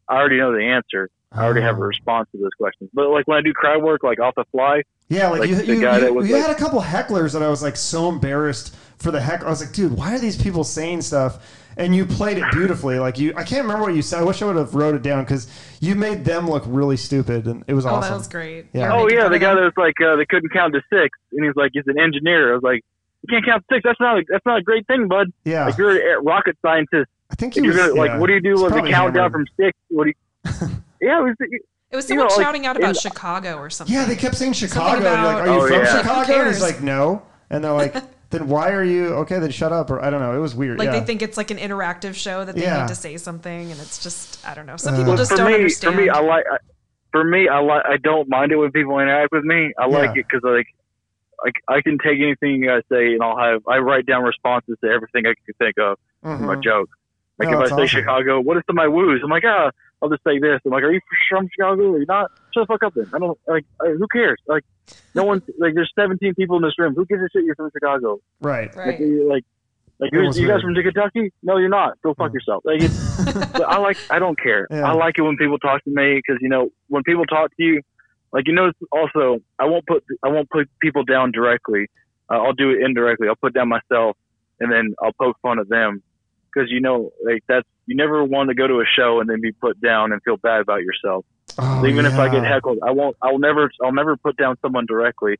I already know the answer. I already have a Oh. response to those questions. But like when I do crowd work, like off the fly, Yeah, like, Like you, the you, guy you, that was you like- had a couple hecklers that I was like so embarrassed for the heck. I was like, dude, why are these people saying stuff? And you played it beautifully. Like you, I can't remember what you said. I wish I would have wrote it down because you made them look really stupid, and it was Oh, awesome. that was great. Yeah. Oh yeah, the guy that was like uh, they couldn't count to six, and he's like he's an engineer. I was like, you can't count to six. That's not a, that's not a great thing, bud. yeah, Like you're a rocket scientist. I think he was. you're gonna, yeah. like, what do you do He's with the countdown hammered. from six? What do you? yeah, it was. It was you someone know, like, shouting out about in- Chicago or something. Yeah, they kept saying Chicago. and you're like, are you Oh, from yeah. Chicago? And he's like, no. And they're like, then why are you okay? Then shut up. Or I don't know. It was weird. Like yeah. they think it's like an interactive show that they Yeah. need to say something, and it's just I don't know. Some Uh, people Well, just don't me, understand. For me, I like. I, for me, I like. I don't mind it when people interact with me. I like it because like, like I can take anything you guys say and I'll have. I write down responses to everything I can think of for my joke. Like No, if I that's say awesome. Chicago, what is some of my woos? I'm like, ah, I'll just say this. I'm like, are you from Chicago? Are you not? Shut the fuck up then. I don't like. uh, Who cares? Like, no one. like. There's 17 people in this room. Who gives a shit? You're from Chicago. Right. Like, right. you- like, like you're, you guys from Kentucky? No, you're not. Go fuck Oh. yourself. Like, it's, but I like. I don't care. Yeah. I like it when people talk to me because you know when people talk to you, like you know. Also, I won't put I won't put people down directly. Uh, I'll do it indirectly. I'll put down myself, and then I'll poke fun at them because you know like that's you never want to go to a show and then be put down and feel bad about yourself. Oh, Even if I get heckled, I won't. I'll never. I'll never put down someone directly.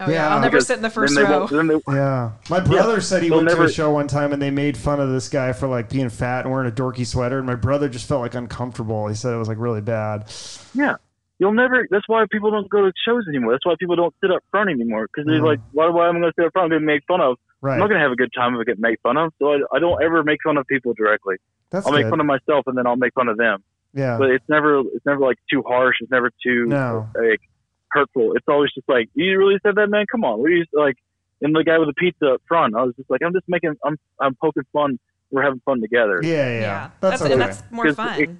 Oh yeah, Yeah. I'll never sit in the first row. they, Yeah, my brother said he they'll went to a show one time and they made fun of this guy for like being fat and wearing a dorky sweater, and my brother just felt like uncomfortable. He said it was like really bad. Yeah. You'll never. That's why people don't go to shows anymore. That's why people don't sit up front anymore. Because they're Mhm. like, why, why am I going to sit up front? I'm going to make fun of. I'm not going to have a good time if I get made fun of. So I, I don't ever make fun of people directly. That's I'll good. make fun of myself and then I'll make fun of them. yeah. But it's never. It's never like too harsh. It's never too No. like hurtful. It's always just like, you really said that, man? Come on. What are you like? And the guy with the pizza up front, I was just like, I'm just making. I'm I'm poking fun. We're having fun together. Yeah, yeah. yeah, That's, okay. and that's more 'Cause fun. it-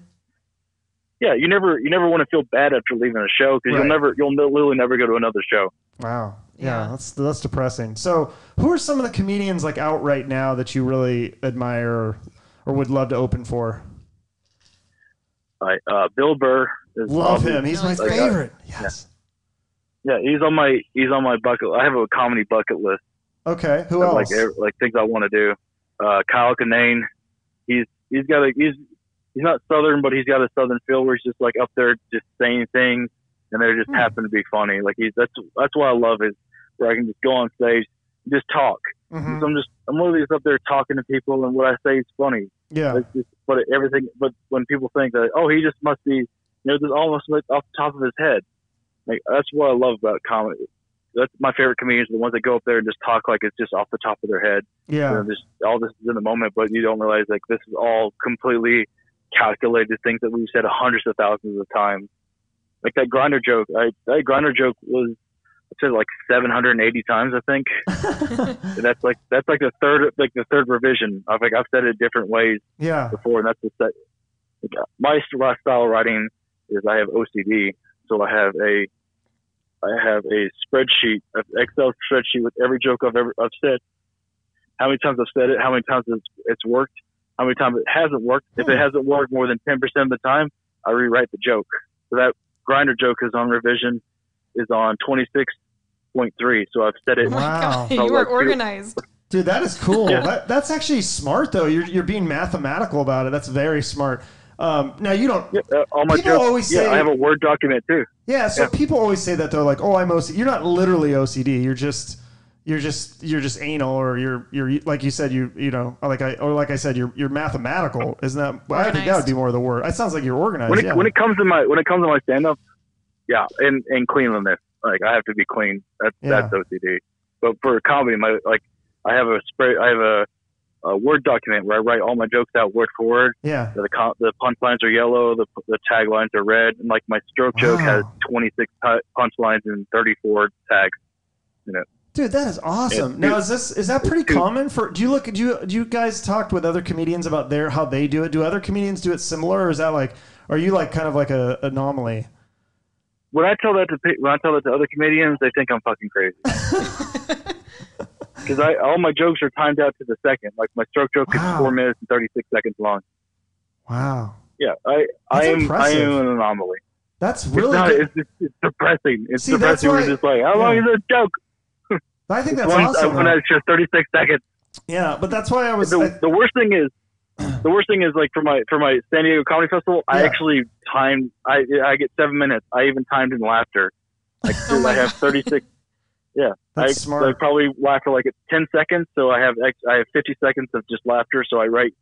Yeah. You never. You never want to feel bad after leaving a show because Right. you'll never. You'll literally never go to another show. wow. Yeah, Yeah. that's that's depressing. So, who are some of the comedians like out right now that you really admire or, or would love to open for? Right. Uh, Bill Burr is Love him. He's my Like, uh, favorite. Yes. Yeah, he's on my he's on my bucket. I have a comedy bucket list. Okay. Who else? Like ev- like things I want to do. uh, Kyle Kinane. He's he's got a he's he's not southern, but he's got a southern feel where he's just like up there just saying things, and they just Hmm. happen to be funny. Like he's that's that's what I love is where I can just go on stage, and just talk. Mhm. So I'm just I'm literally just up there talking to people, and what I say is funny. Yeah. It's just, but everything, but when people think that, oh, he just must be, you know, just almost like off the top of his head. Like that's what I love about comedy. That's my favorite comedians, the ones that go up there and just talk like it's just off the top of their head. You Yeah. know, just all this is in the moment, but you don't realize like this is all completely calculated things that we've said hundreds of thousands of times. Like that Grindr joke, I that Grindr joke was I said like 780 times, I think. That's like that's like the third like the third revision. I've like I've said it different ways yeah. before, and that's the set. like, My style of writing is I have OCD, so I have a I have a spreadsheet, an Excel spreadsheet with every joke I've ever I've said, how many times I've said it, how many times it's, it's worked, how many times it hasn't worked. If it hasn't worked more than ten percent of the time, I rewrite the joke. So that Grindr joke is on revision is on twenty six point three. So I've said Oh it. Wow. You like, are dude- organized. Dude, that is cool. Yeah. That, that's actually smart, though. You're, you're being mathematical about it. That's very smart. Um, now, you don't. Yeah, uh, all my People jokes. always yeah, say- I have a Word document too. Yeah, so Yeah. people always say that they're like, "Oh, I'm OCD." You're not literally OCD. You're just you're just you're just anal, or you're you're like you said you you know like I or like I said you're you're mathematical. Isn't that? well, I think that would be more of the word. It sounds like you're organized. when it yeah. when it comes to my when it comes to my stand up, yeah, and and cleanliness, like I have to be clean. That's Yeah. that's OCD. But for comedy, my like I have a spray, I have a, a word document where I write all my jokes out word for word. yeah. The con- the punchlines are yellow, the the taglines are red, and like my stroke joke has 26 punchlines and 34 tags. Dude, that is awesome. Yeah, now, is this is that pretty common for? Do you look? Do you do you guys talk with other comedians about their how they do it? Do other comedians do it similar, or is that like? Are you like kind of like a anomaly? When I tell that to when I tell that to other comedians, they think I'm fucking crazy. Because I all my jokes are timed out to the second. Like my stroke joke Wow. is four minutes and 36 seconds long. Wow, Yeah, I I am impressive. I am an anomaly. that's It's really. not. good. It's, it's, it's depressing. It's See, depressing. We're just like, how long yeah. is this joke? I think that's One- awesome. Uh, when though. it's just 36 seconds. Yeah, but that's why I was. The, I- the worst thing is, the worst thing is like for my for my San Diego Comedy Festival, I actually timed. I I get seven minutes. I even timed in laughter. Like Oh I have 36. Yeah, That's I, smart. I probably laugh for like 10 seconds, so I have I have 50 seconds of just laughter. So I write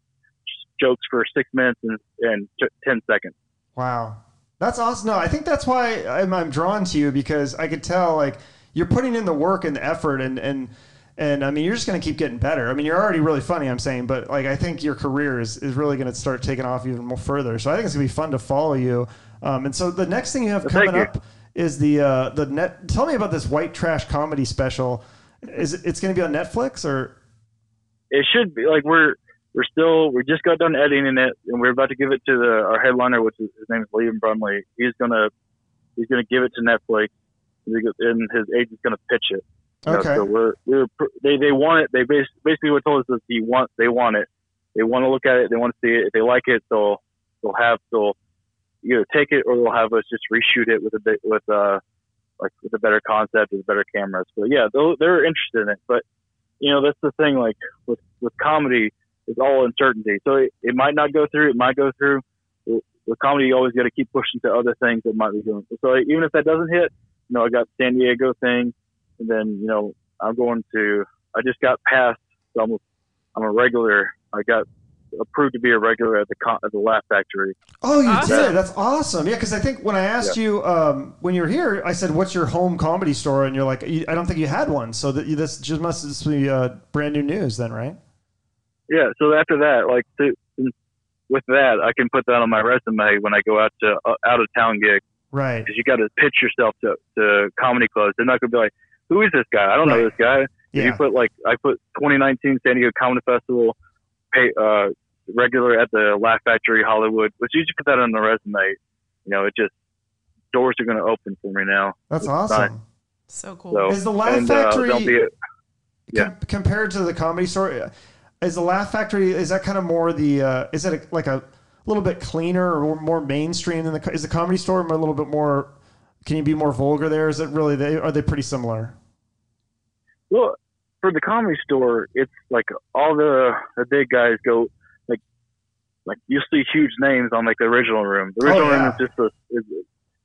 jokes for six minutes and and t- 10 seconds. Wow, that's awesome. No, I think that's why I'm, I'm drawn to you because I could tell like you're putting in the work and the effort, and and and I mean you're just gonna keep getting better. I mean you're already really funny, I'm saying, but like I think your career is, is really gonna start taking off even more further. So I think it's gonna be fun to follow you. Um, and so the next thing you have Well, coming you. up is the uh, the net. Tell me about this white trash comedy special. Is it, it's gonna be on Netflix or? it should be like we're we're still we just got done editing it and we're about to give it to the our headliner which is his name is Liam Brumley he's gonna he's gonna give it to Netflix and his agent's gonna pitch it. You know, Okay. so we're we're they they want it. They bas- basically what told us is he want they want it. They want to look at it. They want to see it. If they like it they'll they'll have they'll either take it or they'll have us just reshoot it with a bit with uh like with a better concept with better cameras. But yeah they'll, they're interested in it. But you know that's the thing like with with comedy it's all uncertainty. So it, it might not go through. It might go through. With with comedy you always got to keep pushing to other things that might be doing. So even if that doesn't hit you know i got san diego thing and then you know i'm going to i just got passed so i'm, I'm a regular i got approved to be a regular at the con- at the laugh factory Oh, you Awesome. did. That's awesome. Yeah, because I think when I asked you um, when you were here, I said, "What's your home comedy store?" And you're like, "I don't think you had one." So that you, this just must just be uh, brand new news, then, right? yeah so after that like to, with that i can put that on my resume when i go out to uh, out of town gigs Right. because you got to pitch yourself to, to comedy clubs. They're not going to be like, "Who is this guy? I don't know this guy." If you put like, I put 2019 San Diego Comedy Festival, pay, uh, regular at the Laugh Factory Hollywood, which you just put that on the resume. You know, it just doors are going to open for me now. That's It's awesome. nice. So cool. So Is the Laugh and, uh, Factory- don't be a- Yeah. Com- compared to the comedy store, is the Laugh Factory is that kind of more the uh, is it a, like a little bit cleaner or more mainstream than the is the comedy store a little bit more? Can you be more vulgar there? Is it really they are they pretty similar? Well, for the comedy store, it's like all the the big guys go like like you'll see huge names on like the original room. The Oh, original yeah. room is just a is,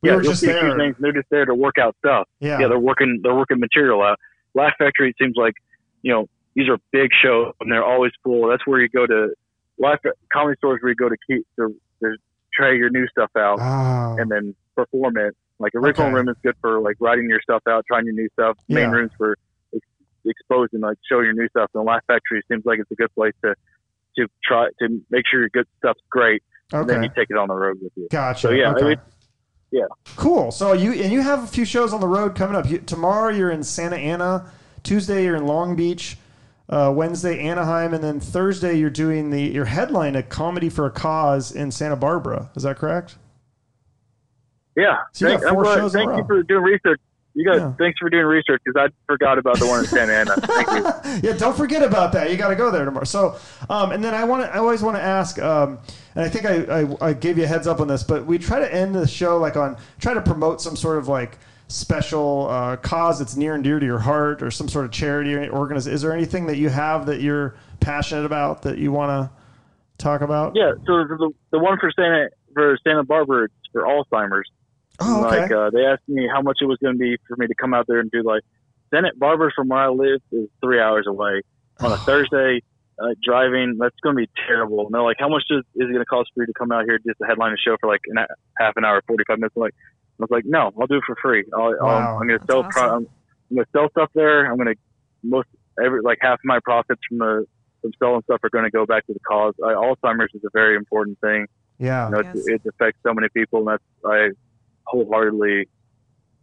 We yeah, you'll just see there. huge names. They're just there to work out stuff. Yeah. Yeah, they're working they're working material out. Laugh Factory it seems like you know these are big shows and they're always full. That's where you go to Laugh comedy stores where you go to keep to, to try your new stuff out Oh. and then perform it. Like original Okay. room is good for like writing your stuff out, trying your new stuff. Main rooms for ex- exposing, like showing your new stuff. And Laugh Factory seems like it's a good place to to try to make sure your good stuff's great. And then you take it on the road with you. Gotcha. So, yeah, I okay. mean- yeah. Cool. So you and you have a few shows on the road coming up. You, tomorrow you're in Santa Ana. Tuesday you're in Long Beach. Uh, Wednesday Anaheim, and then Thursday you're doing the your headline a Comedy for a Cause in Santa Barbara. Is that correct? Yeah. So you got Thank, four glad- shows thank you for doing research. You guys, Yeah. thanks for doing research because I forgot about the one in Santa Ana. Thank you. yeah, don't forget about that. You got to go there tomorrow. So, um, and then I want to, I always want to ask, um, and I think I, I, I gave you a heads up on this, but we try to end the show like on, try to promote some sort of like special uh, cause that's near and dear to your heart or some sort of charity or organization. Is there anything that you have that you're passionate about that you want to talk about? Yeah. So the the one for Santa for Santa Barbara, it's for Alzheimer's. Oh, okay. Like uh, they asked me how much it was going to be for me to come out there and do like Santa Barbara from where I live is three hours away on a Thursday. Uh, driving that's going to be terrible. And they're like, how much is, is it going to cost for you to come out here just to headline a show for like an, half an hour, forty five minutes? I'm like, I was like, no, I'll do it for free. I'll, Wow. I'll, I'm going to That's sell. Pro- I'm, I'm going to sell stuff there. I'm going to most every like half of my profits from the from selling stuff are going to go back to the cause. I, Alzheimer's is a very important thing. yeah. You know, Yes. it, it affects so many people, and that's I wholeheartedly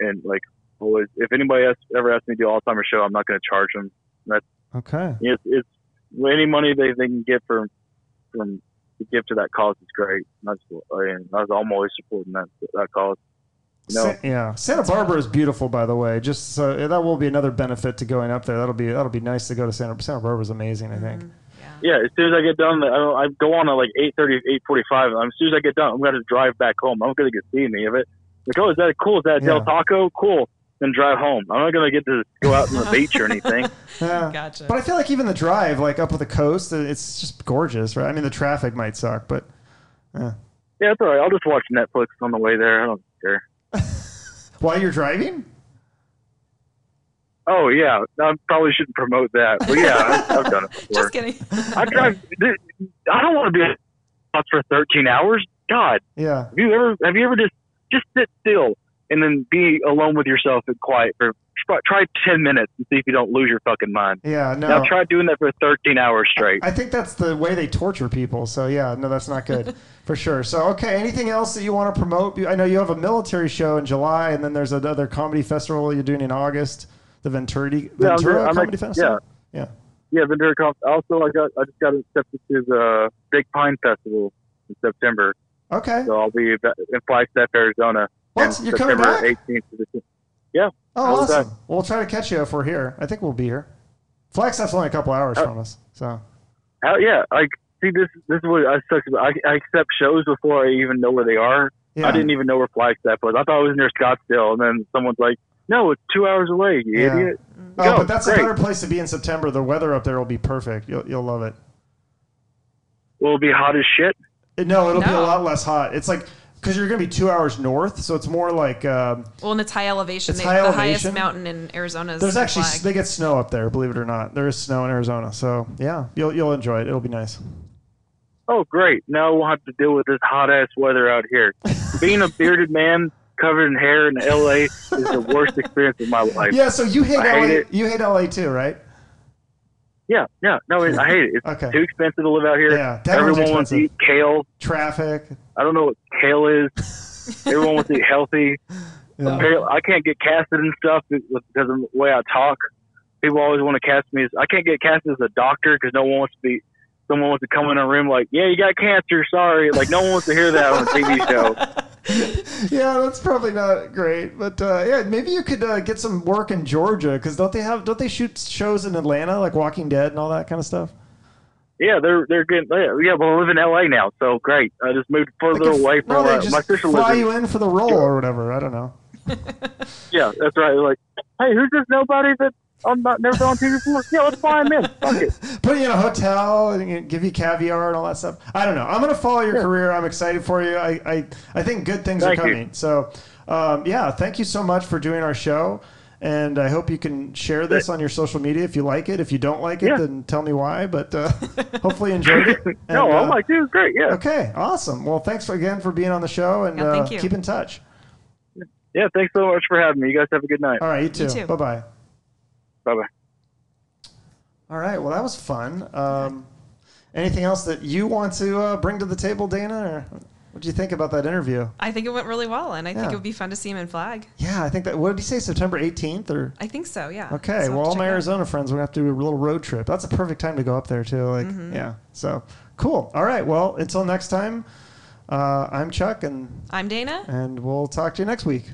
and like always. If anybody else ever asks me to do an Alzheimer's show, I'm not going to charge them. That's Okay. It's, it's any money they, they can get from from to give to that cause is great. That's I mean, that's, I'm always supporting that that cause. No. Sa- yeah, Santa Barbara is beautiful, by the way. Just so eh, that will be another benefit to going up there. That'll be that'll be nice to go to Santa. Santa Barbara is amazing. I mm-hmm. think. Yeah. Yeah, as soon as I get done, I, I go on at like 8.30, 8.45. As soon as I get done, I'm going to drive back home. I'm going to get to see any of it. Like, oh, is that cool? Is that Yeah. Del Taco? Cool. Then drive home. I'm not going to get to go out on the beach or anything. Yeah. Gotcha. But I feel like even the drive, like up with the coast, uh, it's just gorgeous, right? I mean, the traffic might suck, but eh. Yeah, it's all right. I'll just watch Netflix on the way there. I don't care. while you're driving, Oh, yeah. I probably shouldn't promote that. But yeah, I've, I've done it before. Just kidding. I drive. I don't want to be at for 13 hours. God, yeah, have you ever have you ever just just sit still and then be alone with yourself and quiet for try- try 10 minutes and see if you don't lose your fucking mind. yeah, no. Now try doing that for 13 hours straight. I think that's the way they torture people. So yeah, no, that's not good for sure. So okay, anything else that you want to promote? I know you have a military show in July, and then there's another comedy festival you're doing in August, the Ventura Yeah, I'm Ventura I'm Comedy like- Festival. yeah. yeah. Yeah, Ventura Conf. Also, I got I just got accepted to the Big Pine Festival in September, Okay. so I'll be in Flagstaff, Arizona. What? You're coming back? 18th to the Oh, How's that? awesome. We'll try to catch you if we're here. I think we'll be here. Flagstaff's only a couple hours Uh, from us, so Oh yeah, like see. This this is what I sucks about. I, I accept shows before I even know where they are. yeah. I didn't even know where Flagstaff was. I thought it was near Scottsdale, and then someone's like, "No, it's two hours away, you Yeah. idiot." Oh, Go, but that's great. a better place to be in September. The weather up there will be perfect. You'll you'll love it. Will it be hot as shit? Uh, No, it'll be a lot less hot. It's like because you're going to be two hours north, so it's more like um, Well, and it's high elevation. It's They- high the highest elevation. mountain in Arizona is there's the actually flag. they get snow up there. Believe it or not, there is snow in Arizona. So yeah, you'll you'll enjoy it. It'll be nice. Oh, great! Now I won't have to deal with this hot ass weather out here. Being a bearded man covered in hair in LA is the worst experience of my life. Yeah. So you hate I LA. hate it. You hate LA too, right? Yeah, yeah. No, I hate it. It's Okay. too expensive to live out here. Yeah, Everyone wants to eat kale. Traffic. I don't know what kale is. Everyone wants to eat healthy. Yeah. Apparently, I can't get casted and stuff because of the way I talk. People always want to cast me as I can't get casted as a doctor because no one wants to be. Someone wants to come in a room like, "Yeah, you got cancer. Sorry." Like no one wants to hear that on a TV show. yeah, that's probably not great, but uh, yeah, maybe you could uh, get some work in Georgia because don't they have don't they shoot shows in Atlanta like Walking Dead and all that kind of stuff? Yeah, they're they're getting. Yeah, but I live in LA now, so great. I just moved further could- away from no, just my sister fly lives. You in for the role or whatever. I don't know. yeah, that's right. Like, hey, who's this nobody that I'm not never been on TV before. Yeah, let's fly him in. Fuck it. Put you in a hotel and give you caviar and all that stuff. I don't know. I'm going to follow your career. I'm excited for you. I, I, I think good things Thank are you. coming. So, um, yeah, thank you so much for doing our show. And I hope you can share this on your social media if you like it. If you don't like it, Yeah. then tell me why. But uh, hopefully you enjoyed it. no, And, I'm uh, like, dude, great. Yeah. Okay, awesome. Well, thanks again for being on the show, and Yeah, thank uh, you. keep in touch. Yeah. Thanks so much for having me. You guys have a good night. All right, you too. too. Bye bye. Bye bye. All right. Well, that was fun. Um, anything else that you want to uh, bring to the table, Dana? Or what do you think about that interview? I think it went really well, and I think it would be fun to see him in flag. Yeah, I think that. What did he say? September 18th or? I think so. Yeah. Okay. So well, all check my it out. Arizona friends would have to do a little road trip. That's a perfect time to go up there too. Like, Mm-hmm. yeah. So cool. All right. Well, until next time, uh, I'm Chuck, and I'm Dana. and we'll talk to you next week.